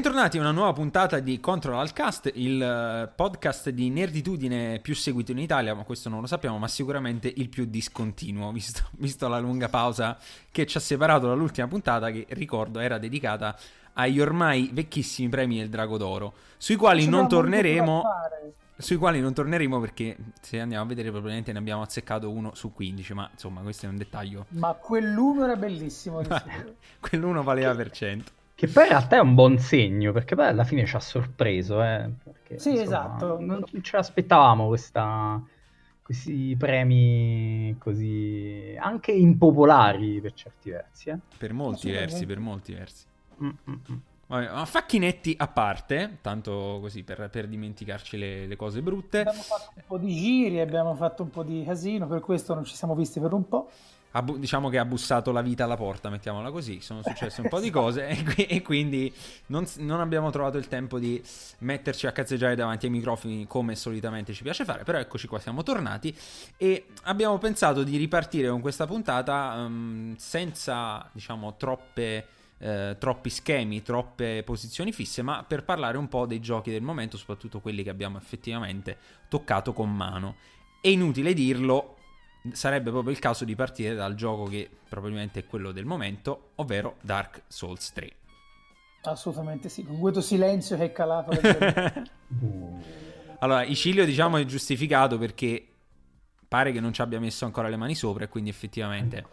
Bentornati a una nuova puntata di Control Al Cast, il eh, podcast di nerditudine più seguito in Italia, ma questo non lo sappiamo, ma sicuramente il più discontinuo, visto, visto la lunga pausa che ci ha separato dall'ultima puntata, che ricordo era dedicata agli ormai vecchissimi premi del Drago d'Oro, sui quali non torneremo. Sui quali non torneremo perché se andiamo a vedere probabilmente ne abbiamo azzeccato uno su 15, ma insomma questo è un dettaglio. Ma quell'uno era bellissimo. quell'uno valeva per cento. Che poi in realtà è un buon segno, perché poi alla fine ci ha sorpreso, eh? Perché, sì, insomma, esatto. Non ce l'aspettavamo questa, questi premi così anche impopolari per certi versi. Eh? Per molti versi, per molti versi. Mm-mm. Vabbè, ma facchinetti a parte, tanto così per, per dimenticarci le, le, cose brutte. Abbiamo fatto un po' di giri, abbiamo fatto un po' di casino, per questo non ci siamo visti per un po'. Bu- diciamo che ha bussato la vita alla porta, mettiamola così. Sono successe un po' di cose e, qui- e quindi non, non, abbiamo trovato il tempo di metterci a cazzeggiare davanti ai microfoni come solitamente ci piace fare. Però eccoci qua, siamo tornati e abbiamo pensato di ripartire con questa puntata um, senza, diciamo, troppe eh, troppi schemi, troppe posizioni fisse, ma per parlare un po' dei giochi del momento, soprattutto quelli che abbiamo effettivamente toccato con mano. È inutile dirlo, sarebbe proprio il caso di partire dal gioco che probabilmente è quello del momento, ovvero Dark Souls 3. Assolutamente sì, con questo silenzio che è calato. allora, Icilio diciamo è giustificato perché pare che non ci abbia messo ancora le mani sopra e quindi effettivamente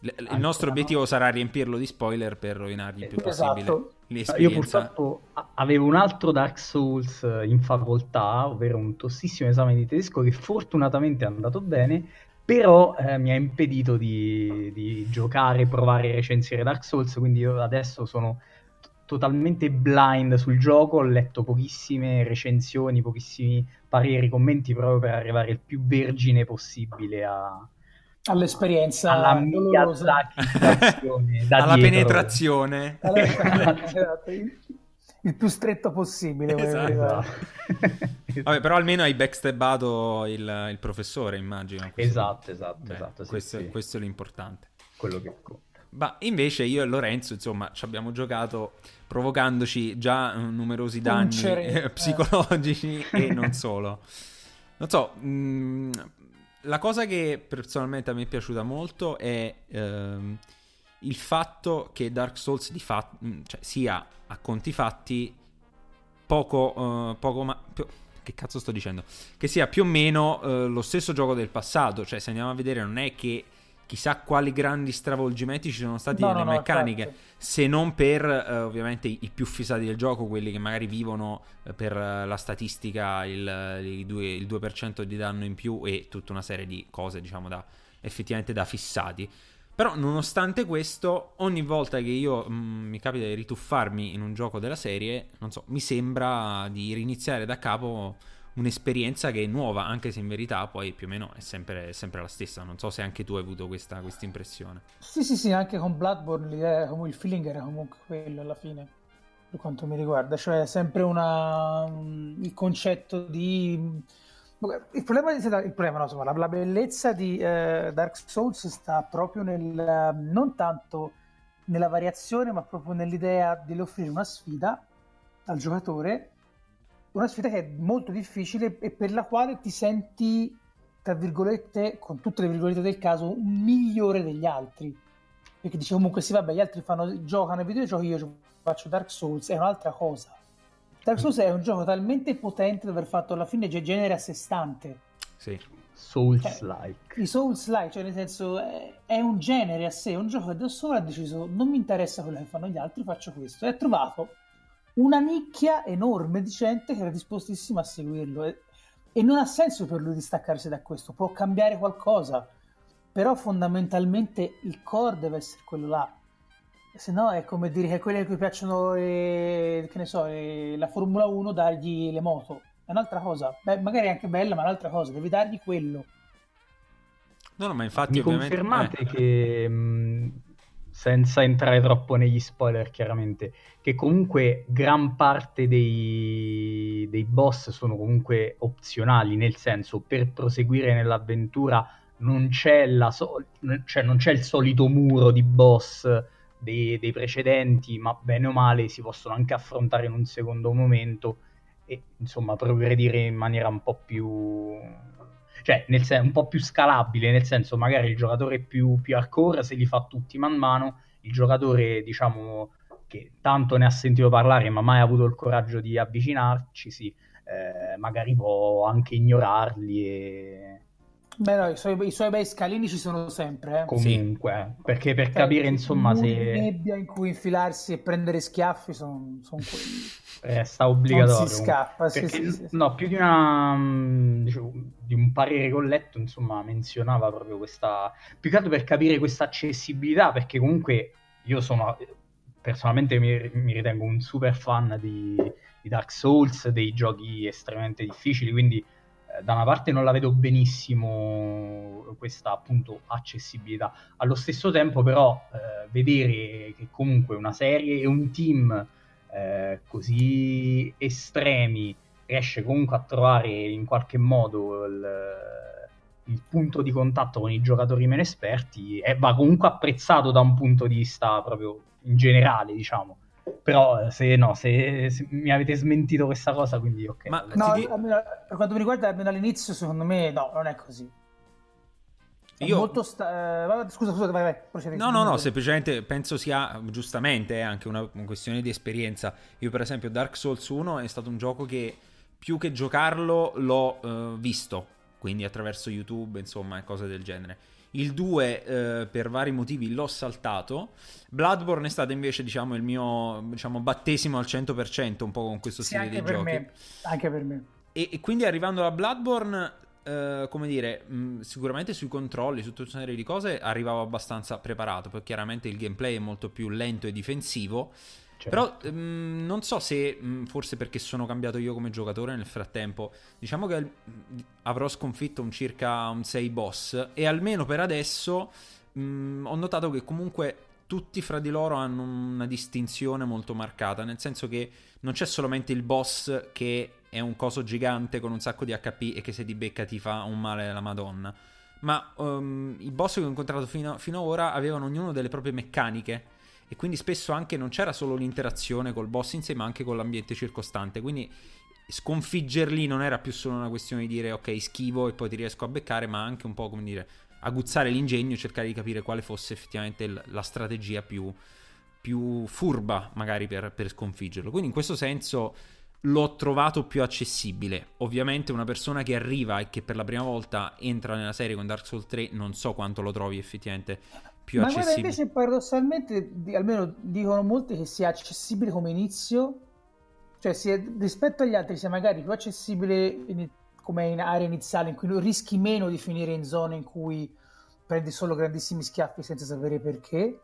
il nostro obiettivo no. sarà riempirlo di spoiler per rovinargli il più esatto. possibile l'esperienza. Io purtroppo avevo un altro Dark Souls eh, in facoltà, ovvero un tossissimo esame di tedesco che fortunatamente è andato bene, però eh, mi ha impedito di, di giocare, provare a recensire Dark Souls, quindi io adesso sono t- totalmente blind sul gioco, ho letto pochissime recensioni, pochissimi pareri, commenti proprio per arrivare il più vergine possibile a, all'esperienza alla mia da alla penetrazione esatto, il più stretto possibile esatto. Vabbè, però almeno hai backstabbato il, il professore immagino. Esatto esatto, Beh, esatto sì, questo, sì. questo, è l'importante. Quello che conta. Ma invece io e Lorenzo insomma ci abbiamo giocato provocandoci già numerosi danni eh, psicologici e non solo. Non so mh, mm, la cosa che personalmente a me è piaciuta molto è ehm, il fatto che Dark Souls di fatto, mm, cioè, sia a conti fatti poco, uh, poco ma... Più, che cazzo sto dicendo? Che sia più o meno uh, lo stesso gioco del passato, cioè se andiamo a vedere non è che chissà quali grandi stravolgimenti ci sono stati no, nelle no, meccaniche, certo. se non per eh, ovviamente i, più fissati del gioco, quelli che magari vivono eh, per eh, la statistica il, il, 2, il, 2%, di danno in più e tutta una serie di cose, diciamo, da, effettivamente da fissati. Però nonostante questo, ogni volta che io mh, mm, mi capita di rituffarmi in un gioco della serie, non so, mi sembra di riniziare da capo un'esperienza che è nuova, anche se in verità poi più o meno è sempre, è sempre la stessa. Non so se anche tu hai avuto questa impressione. Sì, sì, sì, anche con Bloodborne l'idea, il feeling era comunque quello alla fine, per quanto mi riguarda. Cioè, sempre una, il concetto di... Il problema, il problema no, insomma, la, la, bellezza di eh, Dark Souls sta proprio nel... non tanto nella variazione, ma proprio nell'idea di offrire una sfida al giocatore una sfida che è molto difficile e per la quale ti senti, tra virgolette, con tutte le virgolette del caso, migliore degli altri. Perché dice comunque sì, vabbè, gli altri fanno, giocano ai videogiochi, io faccio Dark Souls, è un'altra cosa. Dark Souls è un gioco talmente potente da aver fatto alla fine genere a sé stante. Sì. Souls-like. Cioè, I Souls-like, cioè nel senso è, è, un genere a sé, un gioco che da solo ha deciso non mi interessa quello che fanno gli altri, faccio questo. E ha trovato una nicchia enorme di gente che era dispostissima a seguirlo e, e non ha senso per lui distaccarsi da questo, può cambiare qualcosa, però fondamentalmente il core deve essere quello là. Se no è come dire che quelli a cui piacciono le, che ne so, le, la Formula 1 dargli le moto. È un'altra cosa. Beh, magari è anche bella, ma è un'altra cosa. Devi dargli quello. No, no, ma infatti Mi ovviamente... confermate eh. che mh, senza entrare troppo negli spoiler chiaramente, che comunque gran parte dei, dei boss sono comunque opzionali, nel senso per proseguire nell'avventura non c'è, la so- cioè non c'è il solito muro di boss dei, dei, precedenti, ma bene o male si possono anche affrontare in un secondo momento e insomma progredire in maniera un po' più cioè nel sen- un po' più scalabile, nel senso magari il giocatore più, più hardcore se li fa tutti man mano, il giocatore diciamo che tanto ne ha sentito parlare ma mai avuto il coraggio di avvicinarci, sì, eh, magari può anche ignorarli e Beh, no, i suoi, i suoi bei scalini ci sono sempre. Eh. Comunque, sì. perché per cioè, capire insomma se. nebbia in cui infilarsi e prendere schiaffi sono son quelli. Resta obbligatorio. Non si scappa, perché, sì, sì, No, più di una. Diciamo, di un parere colletto, insomma, menzionava proprio questa. Più che altro per capire questa accessibilità, perché comunque io sono. Personalmente mi, mi ritengo un super fan di, di Dark Souls, dei giochi estremamente difficili, quindi da una parte non la vedo benissimo questa appunto accessibilità, allo stesso tempo però eh, vedere che comunque una serie e un team eh, così estremi riesce comunque a trovare in qualche modo il, il, punto di contatto con i giocatori meno esperti e va comunque apprezzato da un punto di vista proprio in generale, diciamo. Però eh, se no, se, se, mi avete smentito questa cosa, quindi ok. Ma no, ti... almeno, per quanto mi riguarda, almeno all'inizio, secondo me no, non è così. È Io... molto sta... eh, scusa, scusa, vai, vai. Procedi. No, no, no, semplicemente penso sia giustamente anche una, una, questione di esperienza. Io, per esempio, Dark Souls 1 è stato un gioco che più che giocarlo l'ho uh, visto, quindi attraverso YouTube, insomma, e cose del genere. Il 2 eh, per vari motivi l'ho saltato. Bloodborne è stato invece diciamo il mio diciamo, battesimo al 100% un po' con questo sì, stile di giochi. Me. Anche per me. E, e quindi arrivando a Bloodborne Uh, come dire, mh, mm, sicuramente sui controlli, su tutta una serie di cose arrivavo abbastanza preparato, poi chiaramente il gameplay è molto più lento e difensivo. Certo. Però mh, mm, non so se mh, mm, forse perché sono cambiato io come giocatore nel frattempo, diciamo che avrò sconfitto un circa un 6 boss e almeno per adesso ho notato che comunque tutti fra di loro hanno una distinzione molto marcata, nel senso che non c'è solamente il boss che è un coso gigante con un sacco di HP e che se ti becca ti fa un male alla madonna, ma um, i boss che ho incontrato fino, fino ad ora avevano ognuno delle proprie meccaniche e quindi spesso anche non c'era solo l'interazione col boss in sé ma anche con l'ambiente circostante, quindi sconfiggerli non era più solo una questione di dire ok schivo e poi ti riesco a beccare, ma anche un po' come dire aguzzare l'ingegno cercare di capire quale fosse effettivamente la strategia più, più furba magari per, per sconfiggerlo. Quindi in questo senso l'ho trovato più accessibile. Ovviamente una persona che arriva e che per la prima volta entra nella serie con Dark Souls 3 non so quanto lo trovi effettivamente più Ma accessibile. Ma invece paradossalmente, almeno dicono molti che sia accessibile come inizio, cioè sia, rispetto agli altri sia magari più accessibile in, come in area iniziale in cui rischi meno di finire in zone in cui prendi solo grandissimi schiaffi senza sapere perché.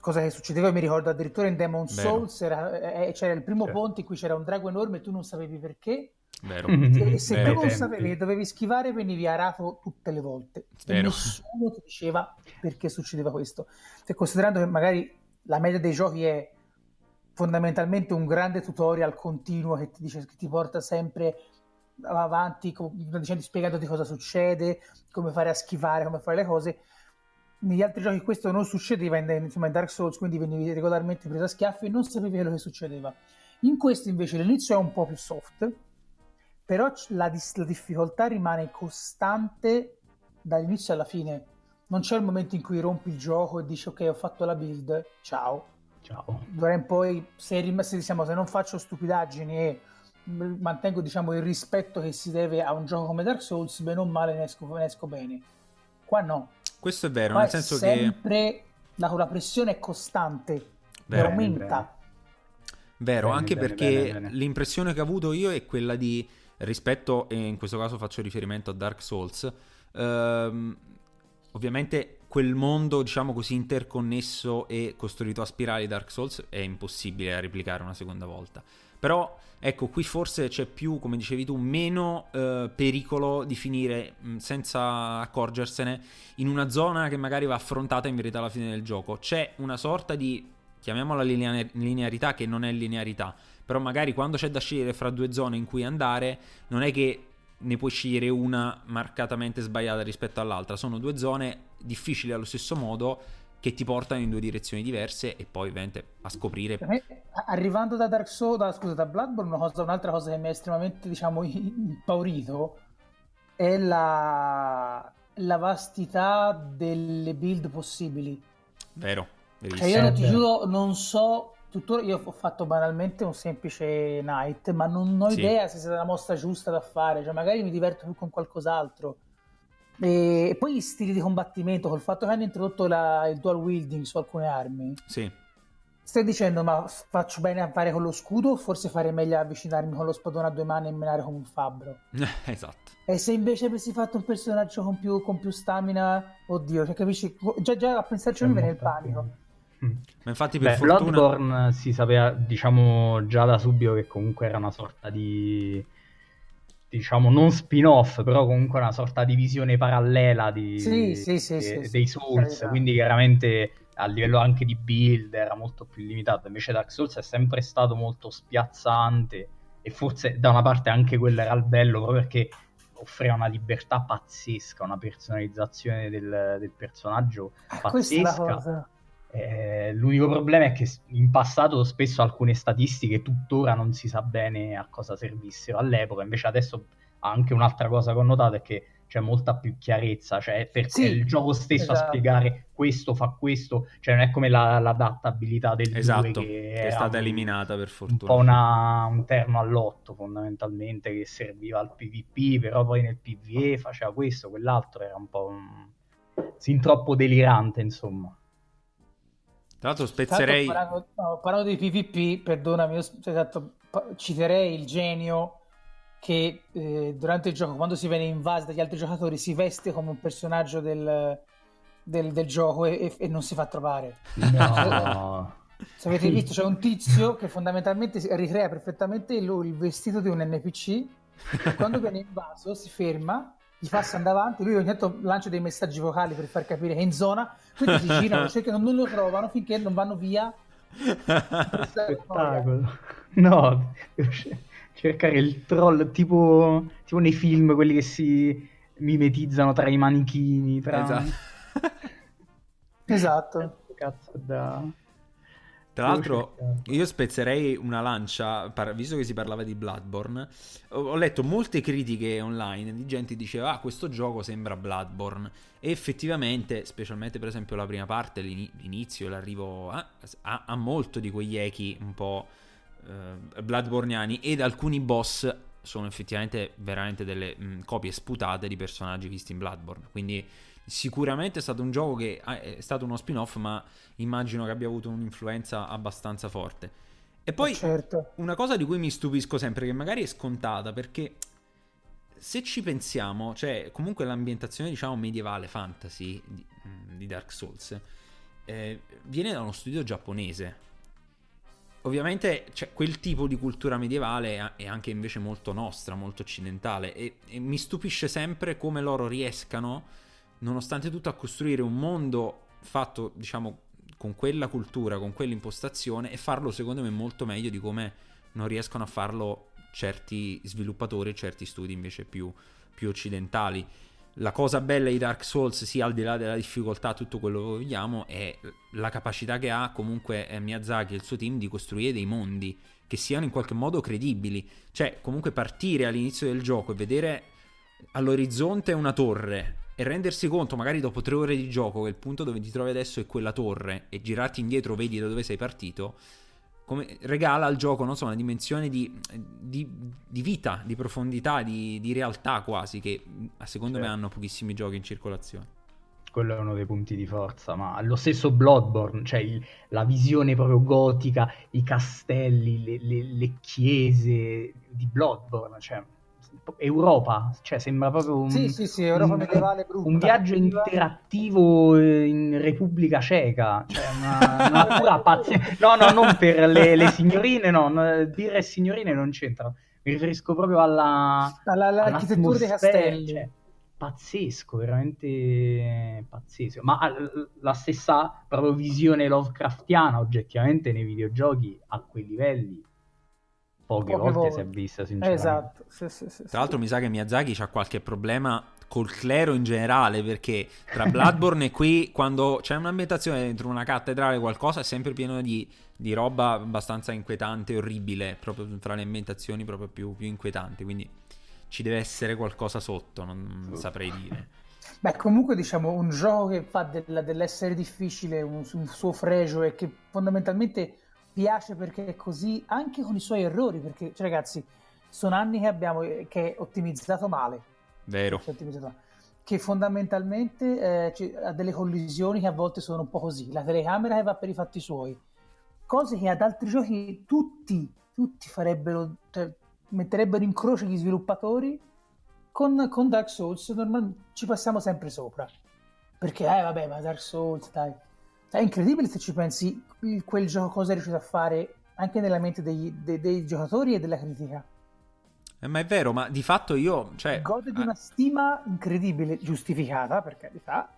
Cosa che succedeva, mi ricordo addirittura in Demon. Souls era, eh, c'era il primo certo. ponte in cui c'era un drago enorme e tu non sapevi perché. Vero. E se Vero. tu non sapevi che dovevi schivare, venivi arato tutte le volte. Vero. E nessuno ti diceva perché succedeva questo. Cioè, considerando che magari la media dei giochi è fondamentalmente un grande tutorial continuo che ti, dice, che ti porta sempre avanti dicendo, spiegandoti cosa succede, come fare a schivare, come fare le cose. Negli altri giochi questo non succedeva in, insomma, in Dark Souls, quindi venivi regolarmente preso a schiaffi e non sapevi quello che succedeva. In questo invece l'inizio è un po' più soft, però la, la difficoltà rimane costante dall'inizio alla fine. Non c'è il momento in cui rompi il gioco e dici ok ho fatto la build, ciao. Ciao. Dovrei poi, se, se, diciamo, se non faccio stupidaggini e mantengo diciamo, il rispetto che si deve a un gioco come Dark Souls, bene o male ne esco, ne esco bene. Qua no. Questo è vero, Qua nel senso sempre che... La, la pressione è costante, vero, aumenta. Vero, bene, anche bene, perché bene, l'impressione che ho avuto io è quella di, rispetto, e in questo caso faccio riferimento a Dark Souls, ehm, ovviamente quel mondo, diciamo così, interconnesso e costruito a spirali Dark Souls è impossibile replicare una seconda volta. Però ecco, qui forse c'è più, come dicevi tu, meno eh, pericolo di finire mh, senza accorgersene in una zona che magari va affrontata in verità alla fine del gioco. C'è una sorta di, chiamiamola linea- linearità, che non è linearità, però magari quando c'è da scegliere fra due zone in cui andare, non è che ne puoi scegliere una marcatamente sbagliata rispetto all'altra. Sono due zone difficili allo stesso modo che ti portano in due direzioni diverse e poi ovviamente a scoprire. Arrivando da Dark Souls da, scusa da Bloodborne una cosa, un'altra cosa che mi ha estremamente diciamo impaurito è la, la vastità delle build possibili. Vero cioè io ti giuro non so tuttora io ho fatto banalmente un semplice night ma non ho sì. idea se sia la mossa giusta da fare cioè magari mi diverto più con qualcos'altro e poi gli stili di combattimento, col fatto che hanno introdotto la, il dual wielding su alcune armi. Sì. Stai dicendo, ma faccio bene a fare con lo scudo o forse fare meglio avvicinarmi con lo spadone a due mani e menare come un fabbro? esatto. E se invece avessi fatto un personaggio con più, con più stamina, oddio, cioè capisci? Già, già a pensarci mi viene il panico. Mm. Ma infatti per Beh, fortuna... Bloodborne si sapeva, diciamo, già da subito che comunque era una sorta di diciamo non spin-off, però comunque una sorta di visione parallela di, sì, sì, sì, de, dei Souls, quindi chiaramente a livello anche di build era molto più limitato, invece Dark Souls è sempre stato molto spiazzante e forse da una parte anche quello era il bello proprio perché offriva una libertà pazzesca, una personalizzazione del, del personaggio ah, pazzesca eh, l'unico problema è che in passato spesso alcune statistiche tuttora non si sa bene a cosa servissero all'epoca, invece adesso anche un'altra cosa che ho notato è che c'è molta più chiarezza, cioè per sì, il gioco stesso esatto. a spiegare questo fa questo, cioè non è come la, l'adattabilità del esatto, che, è stata un, eliminata per fortuna. Un po' una, un terno all'otto fondamentalmente che serviva al PvP, però poi nel PvE faceva questo, quell'altro, era un po' un... sin troppo delirante insomma. Tra l'altro spezzerei... Parlando, no, parlando, di PvP, perdonami, io, cioè, esatto, citerei il genio che eh, durante il gioco, quando si viene invaso dagli altri giocatori, si veste come un personaggio del, del, del gioco e, e, non si fa trovare. No. Se avete visto, c'è un tizio che fondamentalmente ricrea perfettamente il, il vestito di un NPC. Quando viene invaso, si ferma gli passa andare avanti, lui ogni tanto lancia dei messaggi vocali per far capire che è in zona, quindi si girano, cercano, non lo trovano finché non vanno via. Spettacolo. No, cercare il troll tipo, tipo nei film, quelli che si mimetizzano tra i manichini. Tra... Esatto. esatto. Cazzo da... Tra l'altro, io spezzerei una lancia, visto che si parlava di Bloodborne. Ho letto molte critiche online di gente che diceva: Ah, questo gioco sembra Bloodborne. E effettivamente, specialmente per esempio la prima parte, l'inizio, l'arrivo, ha, ha, ha molto di quegli echi un po' eh, Bloodborneani. Ed alcuni boss sono effettivamente veramente delle mh, copie sputate di personaggi visti in Bloodborne. Quindi sicuramente è stato un gioco che è stato uno spin-off, ma immagino che abbia avuto un'influenza abbastanza forte. E poi certo. una cosa di cui mi stupisco sempre, che magari è scontata, perché se ci pensiamo, cioè comunque l'ambientazione diciamo medievale, fantasy di, di Dark Souls, eh, viene da uno studio giapponese. Ovviamente cioè, quel tipo di cultura medievale è anche invece molto nostra, molto occidentale e, e mi stupisce sempre come loro riescano nonostante tutto a costruire un mondo fatto, diciamo, con quella cultura, con quell'impostazione e farlo secondo me molto meglio di come non riescono a farlo certi sviluppatori e certi studi invece più, più occidentali. La cosa bella di Dark Souls, sì, al di là della difficoltà, tutto quello che vogliamo, è la capacità che ha comunque eh, Miyazaki e il suo team di costruire dei mondi che siano in qualche modo credibili. Cioè, comunque partire all'inizio del gioco e vedere all'orizzonte una torre e rendersi conto, magari dopo tre ore di gioco, che il punto dove ti trovi adesso è quella torre e girarti indietro vedi da dove sei partito, come regala al gioco, non so, una dimensione di, di, di vita, di profondità, di, di, realtà quasi, che secondo sì. me hanno pochissimi giochi in circolazione. Quello è uno dei punti di forza, ma lo stesso Bloodborne, cioè il, la visione proprio gotica, i castelli, le, le, le chiese di Bloodborne, cioè Europa, cioè sembra proprio un, sì, sì, sì, un, un viaggio interattivo in Repubblica Ceca, cioè una, una pura pazzia. No, no, non per le, le signorine, no, dire signorine non c'entra. Mi riferisco proprio alla, alla, all'architettura dei castelli. Cioè, pazzesco, veramente pazzesco. Ma la stessa proprio visione Lovecraftiana oggettivamente nei videogiochi a quei livelli poche, poche volte, volte, si è vista sinceramente. Esatto, sì, sì, sì, Tra l'altro mi sa che Miyazaki ha qualche problema col clero in generale, perché tra Bloodborne e qui, quando c'è un'ambientazione dentro una cattedrale, qualcosa è sempre pieno di, di roba abbastanza inquietante, orribile, proprio tra le ambientazioni proprio più, più inquietanti, quindi ci deve essere qualcosa sotto, non saprei dire. Beh, comunque diciamo un gioco che fa del, dell'essere difficile un, un, suo fregio e che fondamentalmente piace perché è così, anche con i suoi errori, perché cioè, ragazzi, sono anni che abbiamo che è ottimizzato male. Vero. Che fondamentalmente eh, ha delle collisioni che a volte sono un po' così, la telecamera che va per i fatti suoi, cose che ad altri giochi tutti, tutti farebbero, cioè, metterebbero in croce gli sviluppatori con, con Dark Souls normal- ci passiamo sempre sopra. Perché, eh, vabbè, ma Dark Souls, dai. È incredibile se ci pensi quel gioco cosa è riuscito a fare anche nella mente dei, dei, dei giocatori e della critica. Eh, ma è vero, ma di fatto io... Cioè, Gode di una stima incredibile, giustificata per carità,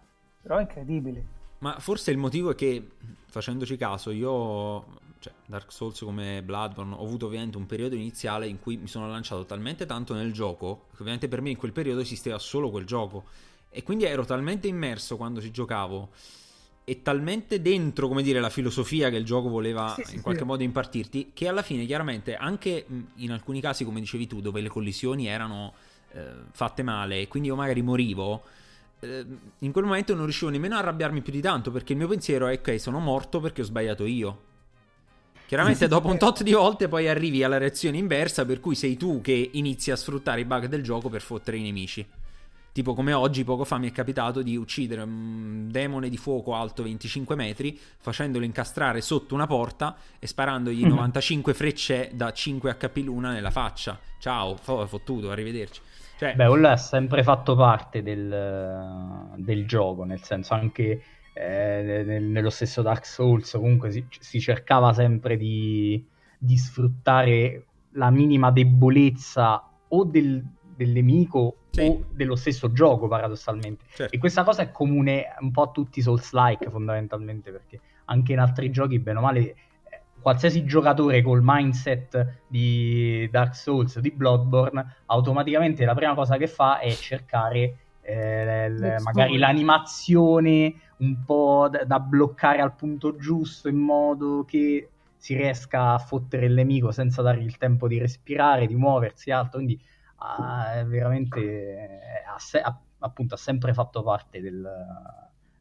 però incredibile. Ma forse il motivo è che, facendoci caso, io cioè Dark Souls come Bloodborne, ho avuto ovviamente un periodo iniziale in cui mi sono lanciato talmente tanto nel gioco, che ovviamente per me in quel periodo esisteva solo quel gioco. E quindi ero talmente immerso quando ci giocavo e talmente dentro, come dire, la filosofia che il gioco voleva sì, sì, in qualche sì. modo impartirti, che alla fine chiaramente anche in alcuni casi, come dicevi tu, dove le collisioni erano eh, fatte male e quindi io magari morivo, eh, in quel momento non riuscivo nemmeno a arrabbiarmi più di tanto perché il mio pensiero è ok, sono morto perché ho sbagliato io. Chiaramente dopo un tot di volte poi arrivi alla reazione inversa per cui sei tu che inizi a sfruttare i bug del gioco per fottere i nemici. Tipo come oggi poco fa mi è capitato di uccidere un demone di fuoco alto 25 metri facendolo incastrare sotto una porta e sparandogli 95 frecce da 5 HP l'una nella faccia. Ciao, fottuto, arrivederci. Cioè... Beh, quello ha sempre fatto parte del, del gioco, nel senso anche eh, nello stesso Dark Souls comunque si, si cercava sempre di, di, sfruttare la minima debolezza o del, del nemico sì. o dello stesso gioco paradossalmente certo. e questa cosa è comune un po' a tutti i Souls-like fondamentalmente perché anche in altri giochi bene o male qualsiasi giocatore col mindset di Dark Souls o di Bloodborne automaticamente la prima cosa che fa è cercare eh, magari l'animazione un po' da, da, bloccare al punto giusto in modo che si riesca a fottere il nemico senza dargli il tempo di respirare, di muoversi, altro. Quindi ah, veramente ha, se- ha, appunto, ha sempre fatto parte del,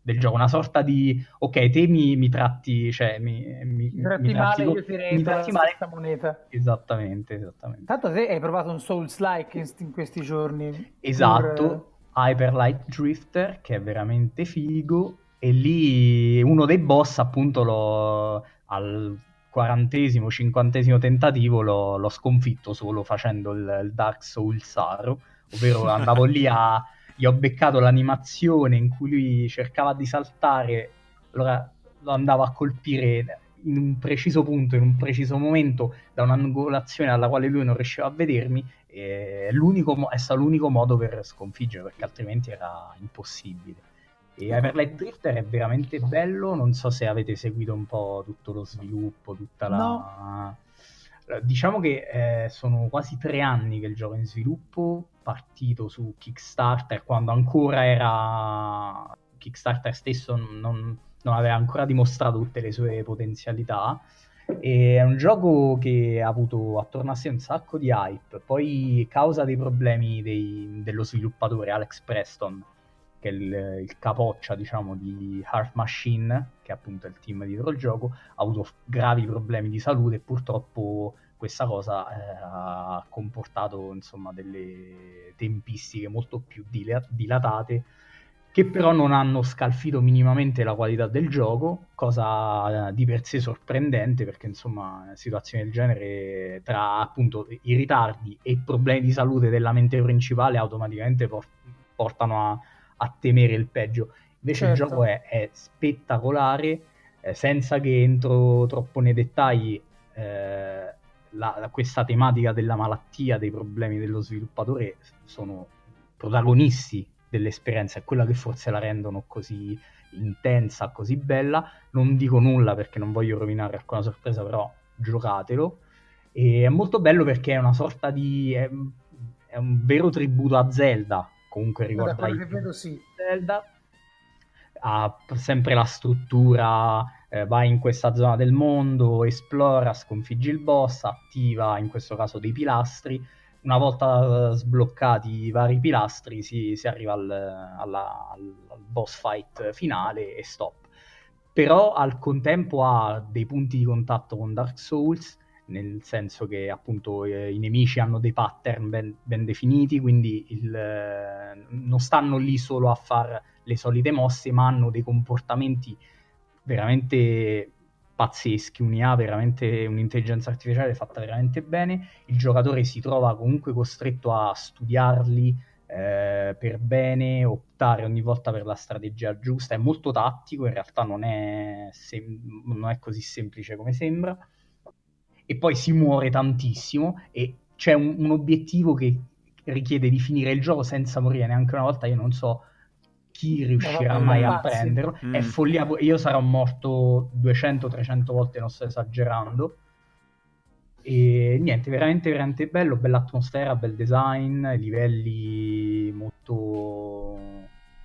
del gioco, una sorta di ok, te mi, mi tratti, cioè mi, mi, mi tratti, mi tratti male, io ti mi tratti male. moneta. Esattamente, esattamente. Tanto te hai provato un Souls-like in, in questi giorni. Esatto. Pur... Hyperlight Drifter che è veramente figo e lì uno dei boss appunto lo, al quarantesimo, cinquantesimo tentativo l'ho, l'ho sconfitto solo facendo il, il Dark Souls Saro, ovvero andavo lì a... gli ho beccato l'animazione in cui lui cercava di saltare, allora lo andavo a colpire in un preciso punto, in un preciso momento, da un'angolazione alla quale lui non riusciva a vedermi, e è stato l'unico modo per sconfiggere, perché altrimenti era impossibile. E Everlight Drifter è veramente bello, non so se avete seguito un po' tutto lo sviluppo, tutta la... No. Diciamo che eh, sono quasi tre anni che il gioco è in sviluppo, partito su Kickstarter quando ancora era... Kickstarter stesso non, non aveva ancora dimostrato tutte le sue potenzialità. E è un gioco che ha avuto attorno a sé un sacco di hype, poi causa dei problemi dei, dello sviluppatore Alex Preston, che è il, il, capoccia diciamo di Heart Machine, che è appunto il team dietro il gioco, ha avuto gravi problemi di salute e purtroppo questa cosa eh, ha comportato insomma delle tempistiche molto più dilatate che però non hanno scalfito minimamente la qualità del gioco, cosa eh, di per sé sorprendente perché insomma situazioni del genere tra appunto i ritardi e i problemi di salute della mente principale automaticamente portano a a temere il peggio. Invece certo. il gioco è, è spettacolare, eh, senza che entro troppo nei dettagli. Eh, la, questa tematica della malattia, dei problemi dello sviluppatore sono protagonisti dell'esperienza, è quella che forse la rendono così intensa, così bella. Non dico nulla perché non voglio rovinare alcuna sorpresa, però giocatelo. E è molto bello perché è una sorta di... è, è un vero tributo a Zelda, comunque ricorda i vedo, sì. Zelda. Ha sempre la struttura, eh, vai in questa zona del mondo, esplora, sconfiggi il boss, attiva in questo caso dei pilastri. Una volta sbloccati i vari pilastri si, si arriva al, alla, al, al boss fight finale e stop. Però al contempo ha dei punti di contatto con Dark Souls nel senso che appunto eh, i nemici hanno dei pattern ben, ben definiti, quindi il, eh, non stanno lì solo a fare le solite mosse, ma hanno dei comportamenti veramente pazzeschi, un'IA veramente, un'intelligenza artificiale fatta veramente bene, il giocatore si trova comunque costretto a studiarli eh, per bene, optare ogni volta per la strategia giusta, è molto tattico, in realtà non è, sem- non è così semplice come sembra, e poi si muore tantissimo e c'è un, un, obiettivo che richiede di finire il gioco senza morire neanche una volta. Io non so chi riuscirà mai a prenderlo. Mm. È follia. Io sarò morto 200-300 volte, non sto esagerando. E niente, veramente, veramente bello. Bella atmosfera, bel design, livelli molto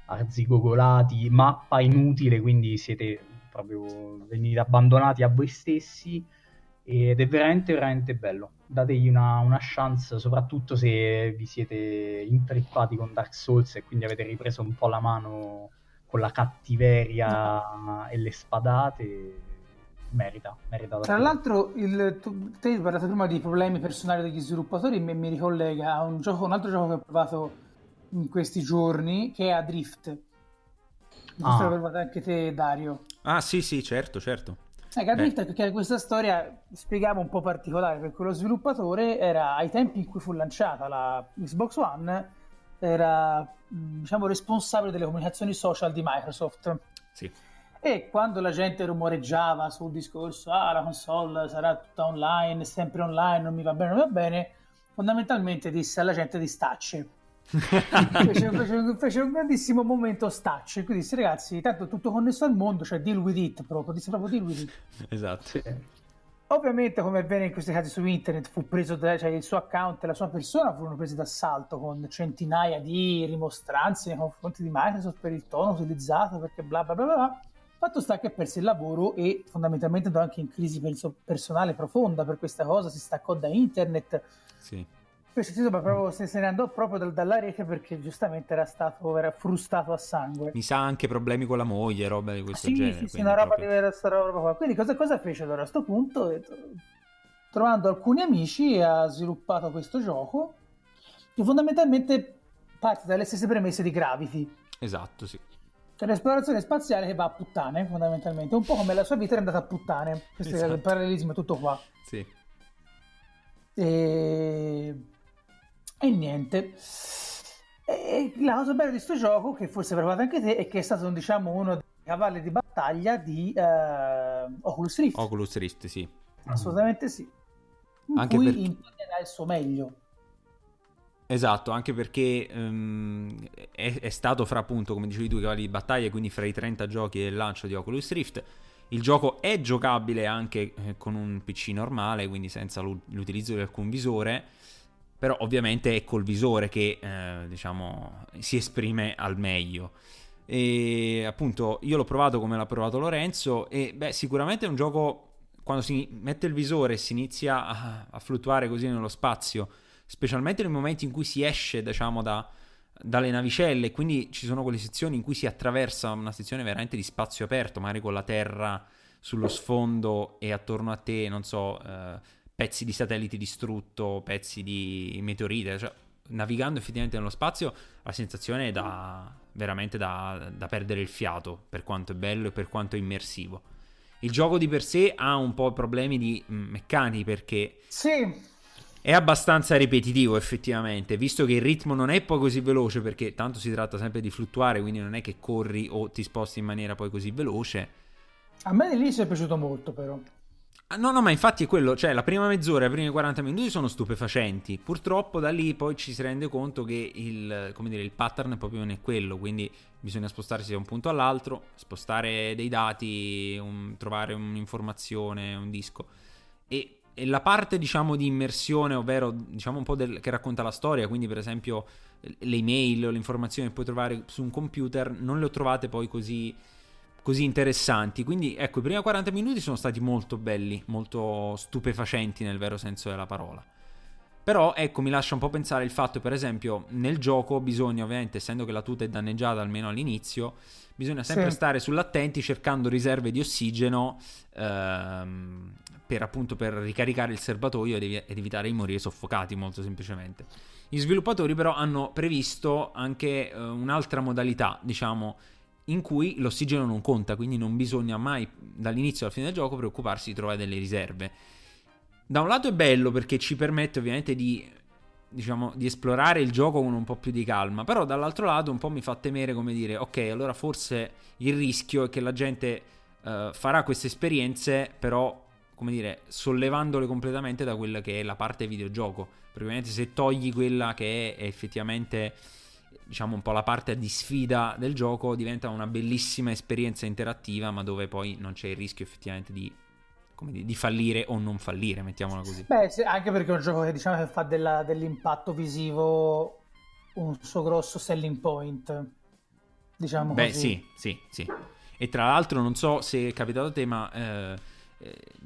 arzigogolati, mappa inutile, quindi siete proprio venite abbandonati a voi stessi ed è veramente veramente bello. Dategli una, una, chance soprattutto se vi siete intrippati con Dark Souls e quindi avete ripreso un po' la mano con la cattiveria e le spadate merita, merita tra l'altro il, tu, te hai parlato prima di problemi personali degli sviluppatori mi, mi ricollega a un, gioco, un altro gioco che ho provato in questi giorni che è Adrift. Questo ah. l'hai provato anche te Dario. Ah sì sì certo certo hai capito? Perché questa storia, spiegavo un po' particolare, perché lo sviluppatore era ai tempi in cui fu lanciata la Xbox One, era diciamo responsabile delle comunicazioni social di Microsoft. Sì. E quando la gente rumoreggiava sul discorso, ah, la console sarà tutta online, sempre online, non mi va bene, non mi va bene, fondamentalmente disse alla gente di stacce fece, fece, fece, un grandissimo momento staccio. Quindi disse ragazzi tanto tutto connesso al mondo cioè deal with it proprio disse proprio deal with it. Esatto. Sì. ovviamente come avviene in questi casi su internet fu preso da, cioè il suo account e la sua persona furono presi d'assalto con centinaia di rimostranze nei confronti di Microsoft per il tono utilizzato perché bla bla bla bla fatto sta che perse il lavoro e fondamentalmente andò anche in crisi personale profonda per questa cosa. Si staccò da internet sì questo ma proprio se, se ne andò proprio dal, dalla rete perché giustamente era stato era frustato a sangue. Mi sa anche problemi con la moglie, roba di questo sì, genere. Sì, sì, una roba proprio... di questa roba qua. Quindi cosa, cosa fece allora a questo punto? Trovando alcuni amici ha sviluppato questo gioco che fondamentalmente parte dalle stesse premesse di Gravity. Esatto, sì. C'è l'esplorazione spaziale che va a puttane, fondamentalmente. Un po' come la sua vita è andata a puttane. Questo esatto. è il parallelismo, è tutto qua. Sì. E e niente. E la cosa bella di questo gioco, che forse hai provato anche te, è che è stato diciamo, uno dei cavalli di battaglia di uh, Oculus Rift. Oculus Rift, sì. Assolutamente sì. In anche cui per... imparerà il suo meglio. Esatto, anche perché um, è, è, stato fra appunto, come dicevi tu, i cavalli di battaglia, quindi fra i 30 giochi del lancio di Oculus Rift. Il gioco è giocabile anche eh, con un PC normale, quindi senza l'utilizzo di alcun visore però ovviamente è col visore che eh, diciamo si esprime al meglio. E appunto io l'ho provato come l'ha provato Lorenzo e beh sicuramente è un gioco quando si mette il visore e si inizia a, a fluttuare così nello spazio, specialmente nei momenti in cui si esce diciamo da, dalle navicelle, quindi ci sono quelle sezioni in cui si attraversa una sezione veramente di spazio aperto, magari con la terra sullo sfondo e attorno a te, non so, eh, pezzi di satelliti distrutto, pezzi di meteorite, cioè, navigando effettivamente nello spazio la sensazione è da, veramente da, da, perdere il fiato per quanto è bello e per quanto è immersivo. Il gioco di per sé ha un po' problemi di mm, meccanici perché sì. è abbastanza ripetitivo effettivamente, visto che il ritmo non è poi così veloce perché tanto si tratta sempre di fluttuare, quindi non è che corri o ti sposti in maniera poi così veloce. A me all'inizio è piaciuto molto però. Ah, no, no, ma infatti è quello, cioè la prima mezz'ora, i primi 40 minuti sono stupefacenti. Purtroppo da lì poi ci si rende conto che il, dire, il pattern proprio non è quello, quindi bisogna spostarsi da un punto all'altro, spostare dei dati, un, trovare un'informazione, un disco. E e la parte, diciamo, di immersione, ovvero, diciamo, un po' del, che racconta la storia, quindi per esempio le email o le informazioni che puoi trovare su un computer, non le ho trovate poi così, così interessanti. Quindi, ecco, i primi 40 minuti sono stati molto belli, molto stupefacenti nel vero senso della parola. Però ecco, mi lascia un po' pensare il fatto, per esempio, nel gioco bisogna, ovviamente, essendo che la tuta è danneggiata almeno all'inizio, bisogna sempre sì. stare sull'attenti cercando riserve di ossigeno ehm, per appunto per ricaricare il serbatoio ed, ev- ed, evitare di morire soffocati, molto semplicemente. Gli sviluppatori però hanno previsto anche eh, un'altra modalità, diciamo, in cui l'ossigeno non conta, quindi non bisogna mai dall'inizio alla fine del gioco preoccuparsi di trovare delle riserve da un lato è bello perché ci permette ovviamente di, diciamo, di esplorare il gioco con un po' più di calma, però dall'altro lato un po' mi fa temere come dire, ok, allora forse il rischio è che la gente uh, farà queste esperienze, però come dire, sollevandole completamente da quella che è la parte videogioco. Perché ovviamente se togli quella che è effettivamente diciamo un po' la parte di sfida del gioco diventa una bellissima esperienza interattiva, ma dove poi non c'è il rischio effettivamente di dire, di fallire o non fallire, mettiamola così. Beh, sì, anche perché è un gioco che diciamo che fa della, dell'impatto visivo un suo grosso selling point. Diciamo Beh, così. sì, sì, sì. E tra l'altro non so se è capitato a te, ma eh, eh,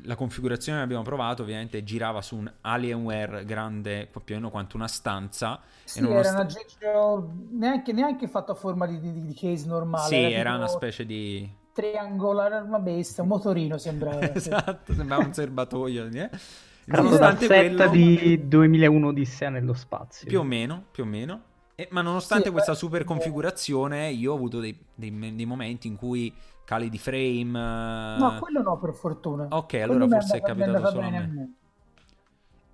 la configurazione che abbiamo provato ovviamente girava su un Alienware grande più o meno quanto una stanza. Sì, era sta... un aggeggio neanche, neanche fatto a forma di, di, di case normale. Sì, era, era una specie di triangolare una bestia, un motorino sembrava. esatto, sembrava un serbatoio. Eh? Nonostante quello... di 2001 Odissea nello spazio. Più o meno, più o meno. Eh, ma nonostante sì, questa super configurazione, io ho avuto dei, dei, dei, momenti in cui cali di frame. No, quello no, per fortuna. Ok, allora quello forse è capitato solo a me. a me.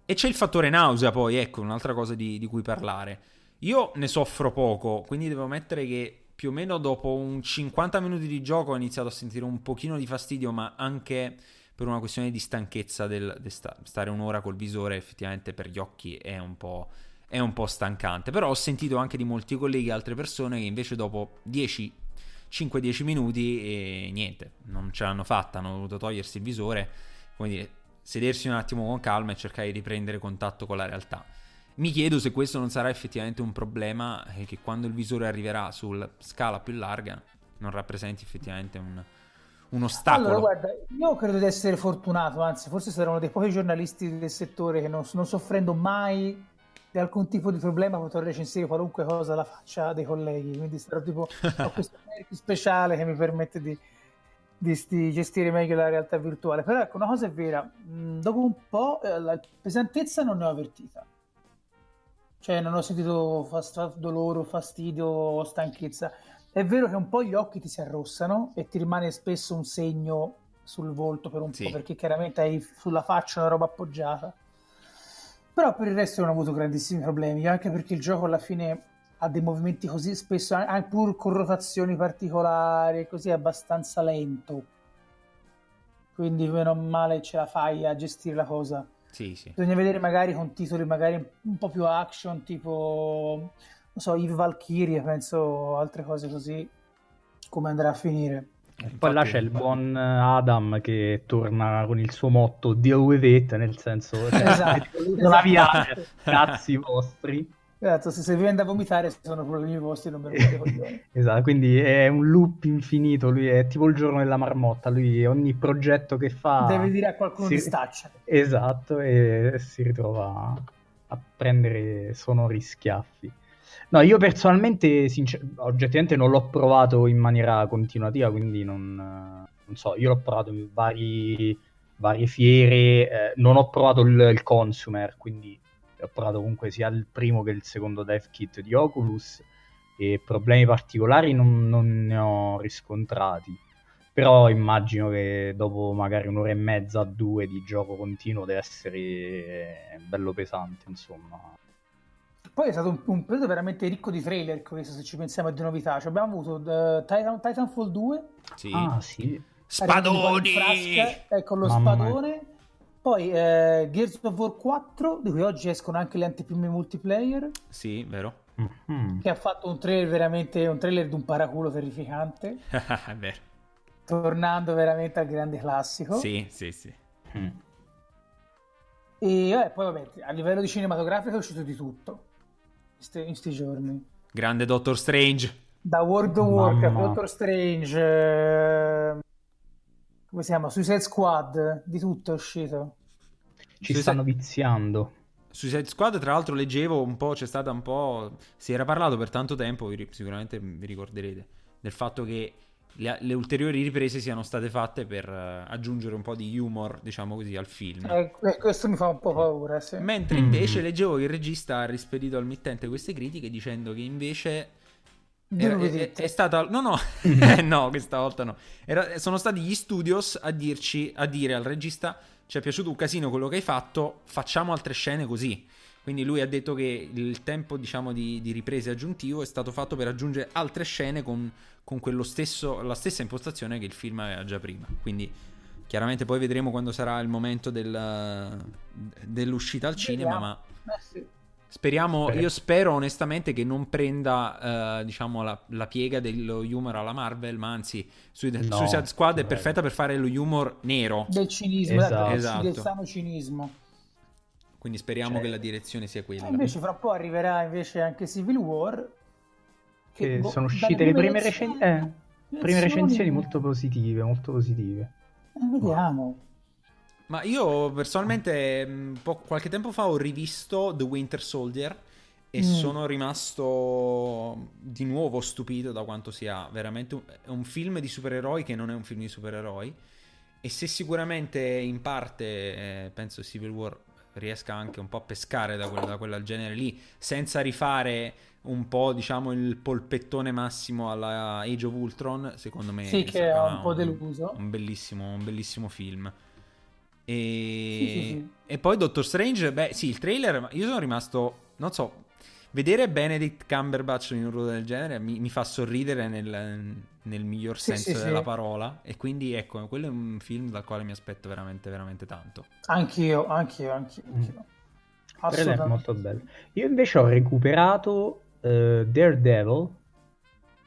E c'è il fattore nausea, poi, ecco, un'altra cosa di, di cui parlare. Io ne soffro poco, quindi devo mettere che più o meno dopo un 50 minuti di gioco ho iniziato a sentire un pochino di fastidio, ma anche per una questione di stanchezza del, del sta, stare un'ora col visore effettivamente per gli occhi è un, è un po' stancante. Però ho sentito anche di molti colleghi e altre persone che invece dopo 10 5-10 minuti e niente, non ce l'hanno fatta, hanno voluto togliersi il visore, come dire, sedersi un attimo con calma e cercare di riprendere contatto con la realtà. Mi chiedo se questo non sarà effettivamente un problema e che quando il visore arriverà sulla scala più larga non rappresenti effettivamente un, un ostacolo. Allora, guarda, io credo di essere fortunato, anzi, forse sarò uno dei pochi giornalisti del settore che non, non soffrendo mai di alcun tipo di problema potrò recensire qualunque cosa alla faccia dei colleghi. Quindi sarò tipo ho questo merito speciale che mi permette di, di, di, gestire meglio la realtà virtuale. Però ecco, una cosa è vera, mm, dopo un po' eh, la pesantezza non ne ho avvertita cioè non ho sentito fast- dolore, fastidio stanchezza. È vero che un po' gli occhi ti si arrossano e ti rimane spesso un segno sul volto per un sì. po', perché chiaramente hai sulla faccia una roba appoggiata. Però per il resto non ho avuto grandissimi problemi, anche perché il gioco alla fine ha dei movimenti così spesso, anche pur con rotazioni particolari, così è abbastanza lento. Quindi meno male ce la fai a gestire la cosa. Sì, sì. Bisogna vedere magari con titoli magari un po' più action, tipo, non so, Eve Valkyrie, penso, altre cose così, come andrà a finire. E poi là c'è il buon Adam che torna con il suo motto Deal with it, nel senso, cioè, esatto, esatto. cazzi vostri. Esatto, se, se viene da vomitare sono problemi vostri, non me lo coglioni. esatto, quindi è un loop infinito, lui è tipo il giorno della marmotta, lui ogni progetto che fa... Deve dire a qualcuno si... di staccia. Esatto, e si ritrova a prendere sonori schiaffi. No, io personalmente, sincer- oggettivamente non l'ho provato in maniera continuativa, quindi non, non so, io l'ho provato in vari, varie fiere, eh, non ho provato il, il consumer, quindi ho provato comunque sia il primo che il secondo dev kit di Oculus e problemi particolari non, non ne ho riscontrati. Però immagino che dopo magari un'ora e mezza, due di gioco continuo deve essere bello pesante, insomma. Poi è stato un, un periodo veramente ricco di trailer, questo se ci pensiamo a di novità. Cioè abbiamo avuto uh, Titan, Titanfall 2. Sì. Ah, sì. Spadoni! Frasca, ecco lo Mamma spadone. Mia poi eh, Gears of War 4, di cui oggi escono anche le anteprime multiplayer. Sì, vero. Mm-hmm. Che ha fatto un trailer veramente un trailer di un paraculo terrificante. È vero. Tornando veramente al grande classico. Sì, sì, sì. Mm. E eh, poi vabbè, a livello di cinematografico è uscito di tutto in questi giorni. Grande Doctor Strange. Da World of Warcraft, Doctor Strange, eh, come si chiama? Suicide Squad, di tutto è uscito. Ci Suicide... stanno viziando. Suicide Squad, tra l'altro, leggevo un po', c'è stata un po'. Si era parlato per tanto tempo, sicuramente vi ricorderete, del fatto che le, le, ulteriori riprese siano state fatte per uh, aggiungere un po' di humor, diciamo così, al film. Eh, eh, questo mi fa un po' paura, sì. Mentre invece mm. leggevo che il regista ha rispedito al mittente queste critiche dicendo che invece... Era, è, è, stata no no no questa volta no Era, sono stati gli studios a dirci a dire al regista ci è piaciuto un casino quello che hai fatto facciamo altre scene così quindi lui ha detto che il tempo diciamo di, di riprese aggiuntivo è stato fatto per aggiungere altre scene con con stesso, la stessa impostazione che il film aveva già prima. Quindi chiaramente poi vedremo quando sarà il momento del, dell'uscita al cinema, ma eh speriamo, io spero onestamente che non prenda uh, diciamo la, la, piega dello humor alla Marvel, ma anzi su, no, Suicide Squad è perfetta per fare lo humor nero. Del cinismo, esatto. esatto. del sano cinismo. Quindi speriamo cioè, che la direzione sia quella. Invece fra un po' arriverà invece anche Civil War che, che sono uscite le prime, recen- eh, prime recensioni molto positive, molto positive. Eh, vediamo. Ma io personalmente mm, po- qualche tempo fa ho rivisto The Winter Soldier e mm. sono rimasto di nuovo stupito da quanto sia veramente un, un, film di supereroi che non è un film di supereroi e se sicuramente in parte eh, penso Civil War riesca anche un po' a pescare da quella, da quella genere lì senza rifare un po' diciamo il polpettone massimo alla Age of Ultron secondo me sì che è un po' deluso un bellissimo, un bellissimo film e... Sì, sì, sì. e poi Doctor Strange beh sì il trailer io sono rimasto non so vedere Benedict Cumberbatch in un ruolo del genere mi, mi fa sorridere nel, nel miglior senso della parola e quindi ecco quello è un film dal quale mi aspetto veramente veramente tanto anch'io anch'io anch'io, anch'io. Mm. Assolutamente. molto bello. Io invece ho recuperato uh, Daredevil.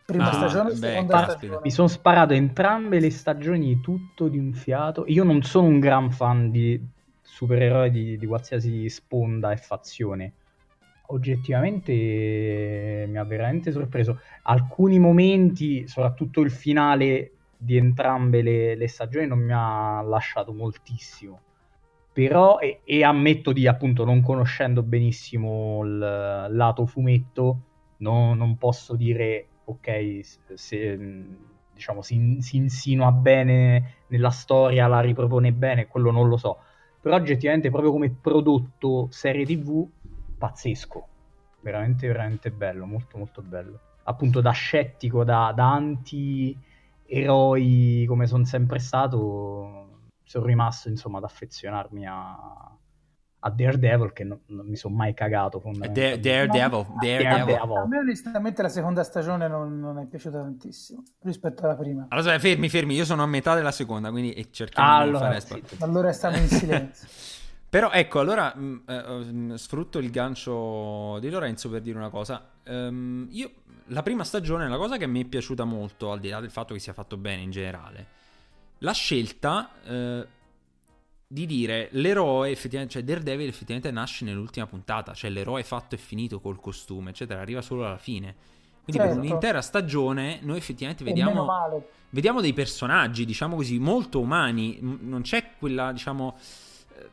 Prima ah, stagione, beh, seconda stagione. Mi sono sparato entrambe le stagioni tutto di un fiato. Io non sono un gran fan di supereroi di, di qualsiasi sponda e fazione. Oggettivamente mi ha veramente sorpreso. Alcuni momenti, soprattutto il finale di entrambe le, le stagioni, non mi ha lasciato moltissimo però e, e, ammetto di appunto non conoscendo benissimo il lato fumetto no, non posso dire ok se diciamo si, si, insinua bene nella storia la ripropone bene quello non lo so però oggettivamente proprio come prodotto serie tv pazzesco. Veramente veramente bello molto molto bello. Appunto da scettico da, da anti eroi come sono sempre stato sono rimasto insomma ad affezionarmi a, a Daredevil che non, non mi sono mai cagato Daredevil, Daredevil, Daredevil. a me onestamente la seconda stagione non, non, è piaciuta tantissimo rispetto alla prima. Allora fermi fermi io sono a metà della seconda quindi cerchiamo ah, allora, di fare sì. allora stiamo in silenzio però ecco allora mh, mm, eh, mm, sfrutto il gancio di Lorenzo per dire una cosa um, io la prima stagione la cosa che mi è piaciuta molto al di là del fatto che sia fatto bene in generale la scelta eh, di dire l'eroe effettivamente, cioè Daredevil effettivamente nasce nell'ultima puntata, cioè l'eroe fatto e finito col costume, eccetera, arriva solo alla fine. Quindi certo. per un'intera stagione noi effettivamente vediamo, vediamo dei personaggi, diciamo così, molto umani, non c'è quella, diciamo, eh,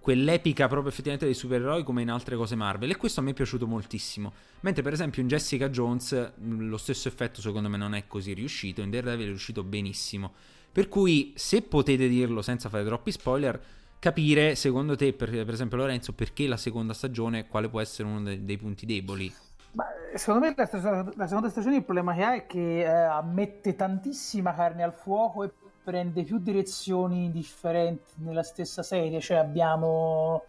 quell'epica proprio effettivamente dei supereroi come in altre cose Marvel e questo a me è piaciuto moltissimo. Mentre per esempio in Jessica Jones lo stesso effetto secondo me non è così riuscito, in Daredevil è riuscito benissimo. Per cui, se potete dirlo senza fare troppi spoiler, capire secondo te, per, per esempio, Lorenzo, perché la seconda stagione, quale può essere uno dei, dei punti deboli? Ma, secondo me la, la, seconda stagione il problema che ha è che eh, mette tantissima carne al fuoco e prende più direzioni differenti nella stessa serie. Cioè abbiamo...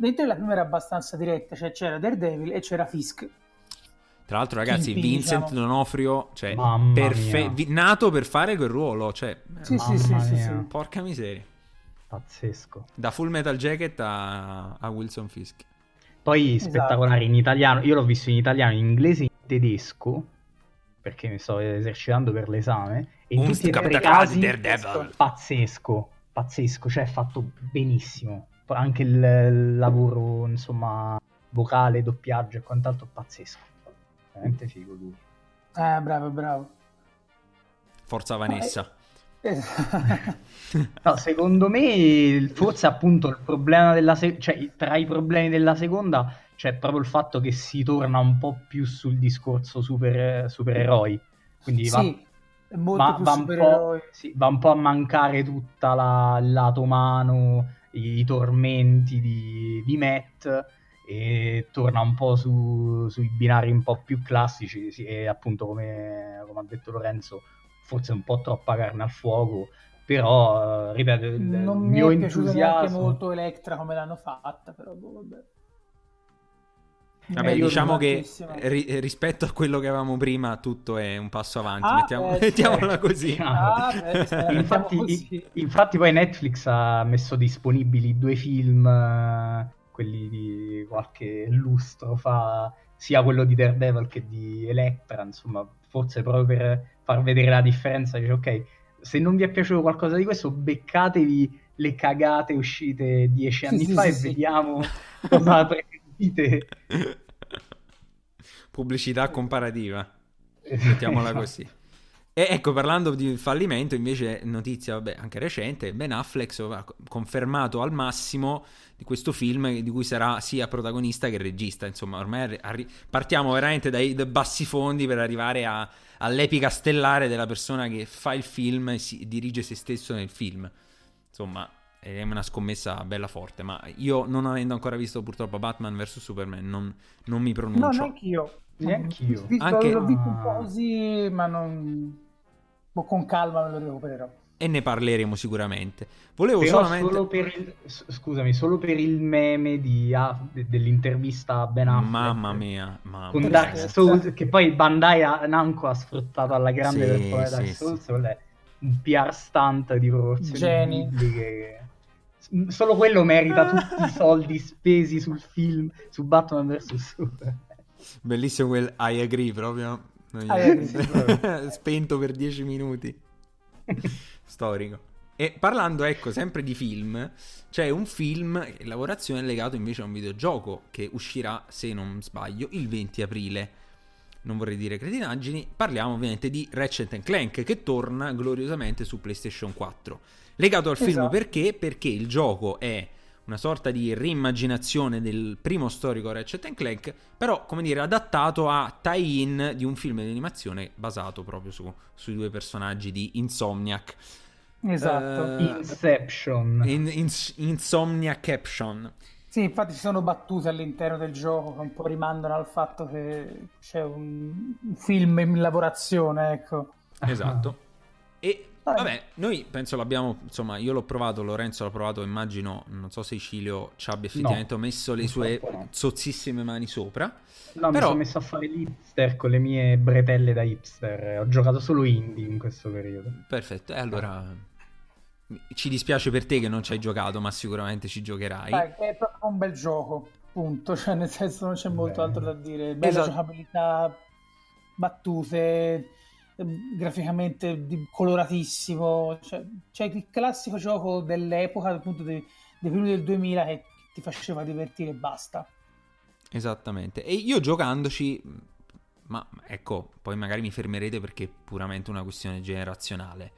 Mentre la prima era abbastanza diretta, cioè c'era Daredevil e c'era Fisk tra l'altro, ragazzi, Kimpi, Vincent diciamo. D'Onofrio, cioè, perfe- vi- nato per fare quel ruolo, cioè, sì, sì, sì, sì, sì, porca miseria. Pazzesco. Da Full Metal Jacket a, a Wilson Fisk. Poi esatto. spettacolare in italiano, io l'ho visto in italiano, in inglese e in tedesco, perché mi sto esercitando per l'esame, e in tutti e tre casi pazzesco, pazzesco, cioè è fatto benissimo, anche il, lavoro, insomma, vocale, doppiaggio e quant'altro pazzesco. Veramente figo lui. Eh, bravo, bravo. Forza Vanessa. Eh, no, secondo me forse appunto il problema della se- cioè tra i problemi della seconda c'è proprio il fatto che si torna un po' più sul discorso super, supereroi. Quindi va, sì, va, va, un sì, va, un po', a mancare tutta la, il lato umano, i, i tormenti di, di Matt e torna un po' su, sui binari un po' più classici sì, e appunto come, come, ha detto Lorenzo forse un po' troppa carne al fuoco però ripeto il non mio mi è entusiasmo molto Electra come l'hanno fatta però boh, vabbè Vabbè, diciamo che ri- rispetto a quello che avevamo prima, tutto è un passo avanti. Ah, Mettiamo- beh, mettiamola così. Ah, beh, infatti, così. infatti, poi Netflix ha messo disponibili due film, eh, quelli di qualche lustro fa, sia quello di Daredevil che di Electra, insomma, forse proprio per far vedere la differenza, dice ok, se non vi è piaciuto qualcosa di questo, beccatevi le cagate uscite dieci anni Sì, fa sì, e sì. vediamo cosa preferite. Pubblicità comparativa. Mettiamola Esatto. così. E ecco, parlando di fallimento, invece, notizia, vabbè, anche recente, Ben Affleck ha confermato al massimo di questo film di cui sarà sia protagonista che regista. Insomma, ormai arri- partiamo veramente dai, dai bassi fondi per arrivare a- all'epica stellare della persona che fa il film e si dirige se stesso nel film. Insomma, è una scommessa bella forte, ma io non avendo ancora visto purtroppo Batman vs Superman non, non mi No, pronuncio. neanche io. Neanch'io. Ho visto- Anche- L'ho visto un Ah. po' così, ma non... po' con calma me lo recupererò. e ne parleremo sicuramente. Volevo Però solamente... solo per il, scusami, solo per il meme di de- dell'intervista a Ben Affleck. Mamma mia, mamma Con mia. Dark Souls, che poi Bandai ha- Namco ha sfruttato alla grande Sì, per fare Dark sì, Souls, sì. un PR stunt di proporzioni Geni. bibliche. S- Solo quello merita tutti i soldi spesi sul film, su Batman vs Superman. Bellissimo quel I agree proprio. I agree. Spento per 10 minuti. Storico. E parlando, ecco, sempre di film, c'è un film in lavorazione legato invece a un videogioco che uscirà, se non sbaglio, il 20 aprile. Non vorrei dire cretinaggini, parliamo ovviamente di Ratchet Clank che torna gloriosamente su PlayStation 4. Legato al film Esatto. perché? Perché il gioco è una sorta di reimmaginazione del primo storico Ratchet Clank, però come dire adattato a tie-in di un film di animazione basato proprio su- sui due personaggi di Insomniac. Esatto. Eh, Inception. In- in- Insomnia Caption. Sì, infatti ci sono battute all'interno del gioco che un po' rimandano al fatto che c'è un, un film in lavorazione, ecco. Esatto. E. vabbè, noi penso l'abbiamo, insomma, io l'ho provato, Lorenzo l'ha provato, immagino, non so se Cilio ci abbia effettivamente No, messo le sue no. sozzissime mani sopra. No, mi Però- sono messo a fare l'hipster con le mie bretelle da hipster. Ho giocato solo indie in questo periodo. Perfetto, e allora ci dispiace per te che non ci hai giocato, ma sicuramente ci giocherai. Dai, è proprio un bel gioco, punto. Cioè, nel senso, non c'è molto altro da dire. Bella Esatto. giocabilità, battute, graficamente di- coloratissimo. Cioè, c'è il classico gioco dell'epoca, appunto, dei, dei primi del 2000 che ti faceva divertire e basta. Esattamente. E io giocandoci, ma ecco, poi magari mi fermerete perché è puramente una questione generazionale.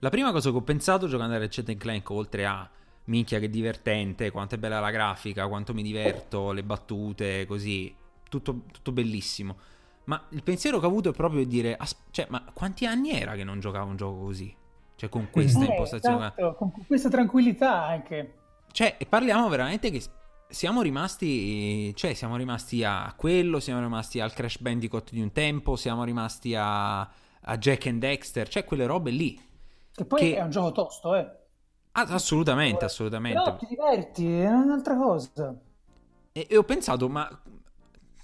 La prima cosa che ho pensato giocando a Ratchet Clank, oltre a minchia che divertente, quanto è bella la grafica, quanto mi diverto, le battute, così, tutto, tutto bellissimo. Ma il pensiero che ho avuto è proprio dire, "As- cioè, ma quanti anni era che non giocavo un gioco così? Cioè, con questa Eh, impostazione. esatto, con questa tranquillità anche. Cioè, e parliamo veramente che siamo rimasti, cioè, siamo rimasti a quello, siamo rimasti al Crash Bandicoot di un tempo, siamo rimasti a, a Jack and Dexter, cioè quelle robe lì. Che poi Che- è un gioco tosto, eh. Ah, assolutamente, Però assolutamente. ti diverti, è un'altra cosa. E, e ho pensato, ma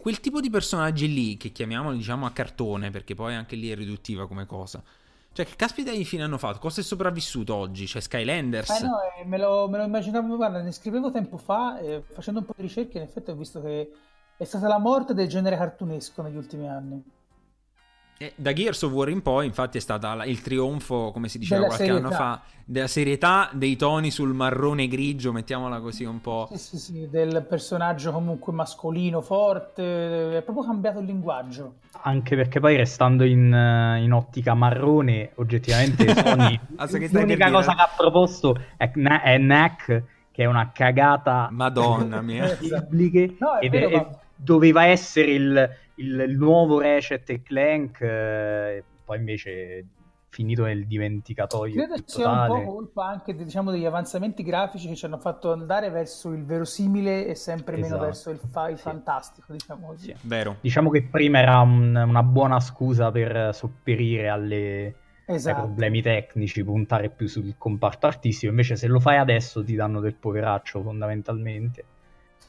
quel tipo di personaggi lì, che chiamiamoli diciamo a cartone, perché poi anche lì è riduttiva come cosa. Cioè, che caspita di fine hanno fatto? Cosa è sopravvissuto oggi? C'è Skylanders? Eh no, eh, me lo, me lo immaginavo, guarda, ne scrivevo tempo fa, eh, facendo un po' di ricerche, in effetti ho visto che è stata la morte del genere cartunesco negli ultimi anni. E da Gears of War in poi, infatti, è stato il trionfo, come si diceva qualche serietà. anno fa, della serietà, dei toni sul marrone grigio, mettiamola così un po'. Sì, sì, sì, del personaggio comunque mascolino, forte, è proprio cambiato il linguaggio. Anche perché poi restando in, eh, in ottica marrone, oggettivamente Sony, l'unica cosa che ha proposto è, è NAC, che è una cagata Madonna mia. bibliche, no, ed vero, è, ma... doveva essere il il, il nuovo Ratchet Clank, eh, poi invece finito nel dimenticatoio. Credo sia totale. un po' colpa anche diciamo, degli avanzamenti grafici che ci hanno fatto andare verso il verosimile e sempre esatto. meno verso il, fa- il sì. fantastico. Diciamo così. Sì, vero. Diciamo che prima era un, una buona scusa per sopperire alle, esatto. ai problemi tecnici, puntare più sul comparto artistico. Invece, se lo fai adesso, ti danno del poveraccio fondamentalmente.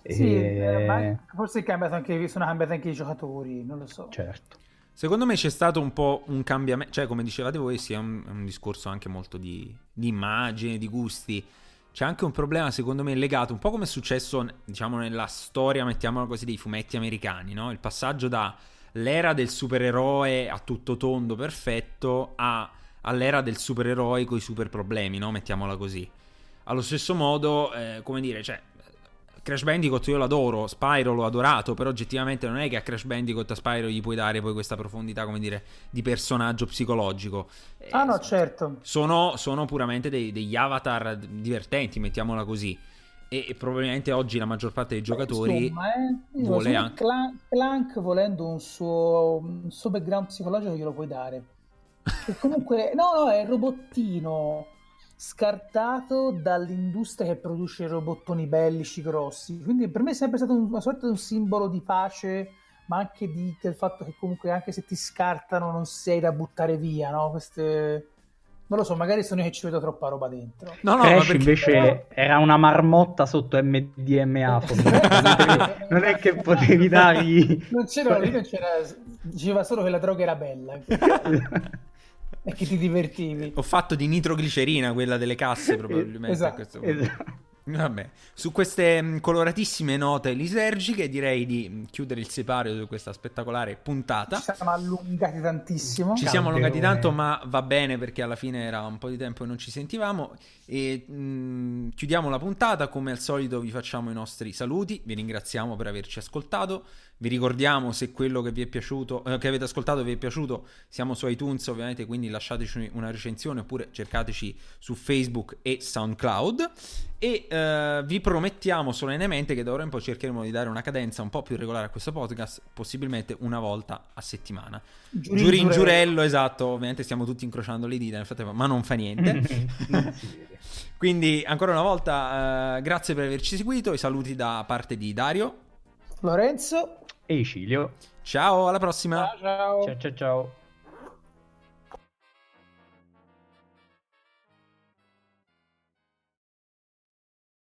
Sì, e... eh, forse anche, sono cambiati anche i giocatori, non lo so. Certo. Secondo me c'è stato un po' un cambiamento, cioè come dicevate voi, sì, è un, un discorso anche molto di, di, immagine, di gusti. C'è anche un problema, secondo me, legato un po' come è successo, diciamo, nella storia, mettiamola così, dei fumetti americani, no? Il passaggio dall'era del supereroe a tutto tondo perfetto a, all'era del supereroe con i super problemi, no? Mettiamola così. Allo stesso modo, eh, come dire, cioè, Crash Bandicoot io l'adoro, Spyro l'ho adorato, però oggettivamente non è che a Crash Bandicoot a Spyro gli puoi dare poi questa profondità, come dire, di personaggio psicologico. Ah no, certo. Sono, sono puramente dei, degli avatar divertenti, mettiamola così. E, e, probabilmente oggi la maggior parte dei giocatori Insomma, eh, vuole anche... Clank, volendo un suo, un suo background psicologico glielo puoi dare. E comunque, no, no, è robottino scartato dall'industria che produce robottoni bellici grossi. Quindi per me è sempre stato una sorta di un simbolo di pace, ma anche di, del fatto che comunque anche se ti scartano non sei da buttare via, no? Queste... Non lo so, magari sono io che ci vedo troppa roba dentro. No, no, Crash perché... invece era una marmotta sotto MDMA. non è che potevi dargli... Non c'era, lì non c'era... Diceva solo che la droga era bella. e che ti divertivi. Ho fatto di nitroglicerina quella delle casse probabilmente esatto, a questo punto. Esatto. Vabbè, su queste mm, coloratissime note lisergiche direi di mm, chiudere il sipario di questa spettacolare puntata. Ci siamo allungati tantissimo. Ci siamo allungati tanto, ma va bene perché alla fine era un po' di tempo e non ci sentivamo. E mh, chiudiamo la puntata. Come al solito, vi facciamo i nostri saluti. Vi ringraziamo per averci ascoltato. Vi ricordiamo se quello che vi è piaciuto, eh, che avete ascoltato vi è piaciuto, siamo su iTunes ovviamente, quindi lasciateci una recensione oppure cercateci su Facebook e SoundCloud. E eh, vi promettiamo solennemente che da ora in poi cercheremo di dare una cadenza un po' più regolare a questo podcast, possibilmente una volta a settimana. Giurin, Giurin Giurello, esatto, ovviamente stiamo tutti incrociando le dita nel frattempo, ma non fa niente. Quindi ancora una volta eh, grazie per averci seguito, i saluti da parte di Dario. Lorenzo e Icilio. Ciao, alla prossima. Ciao, ciao. Ciao, ciao, ciao.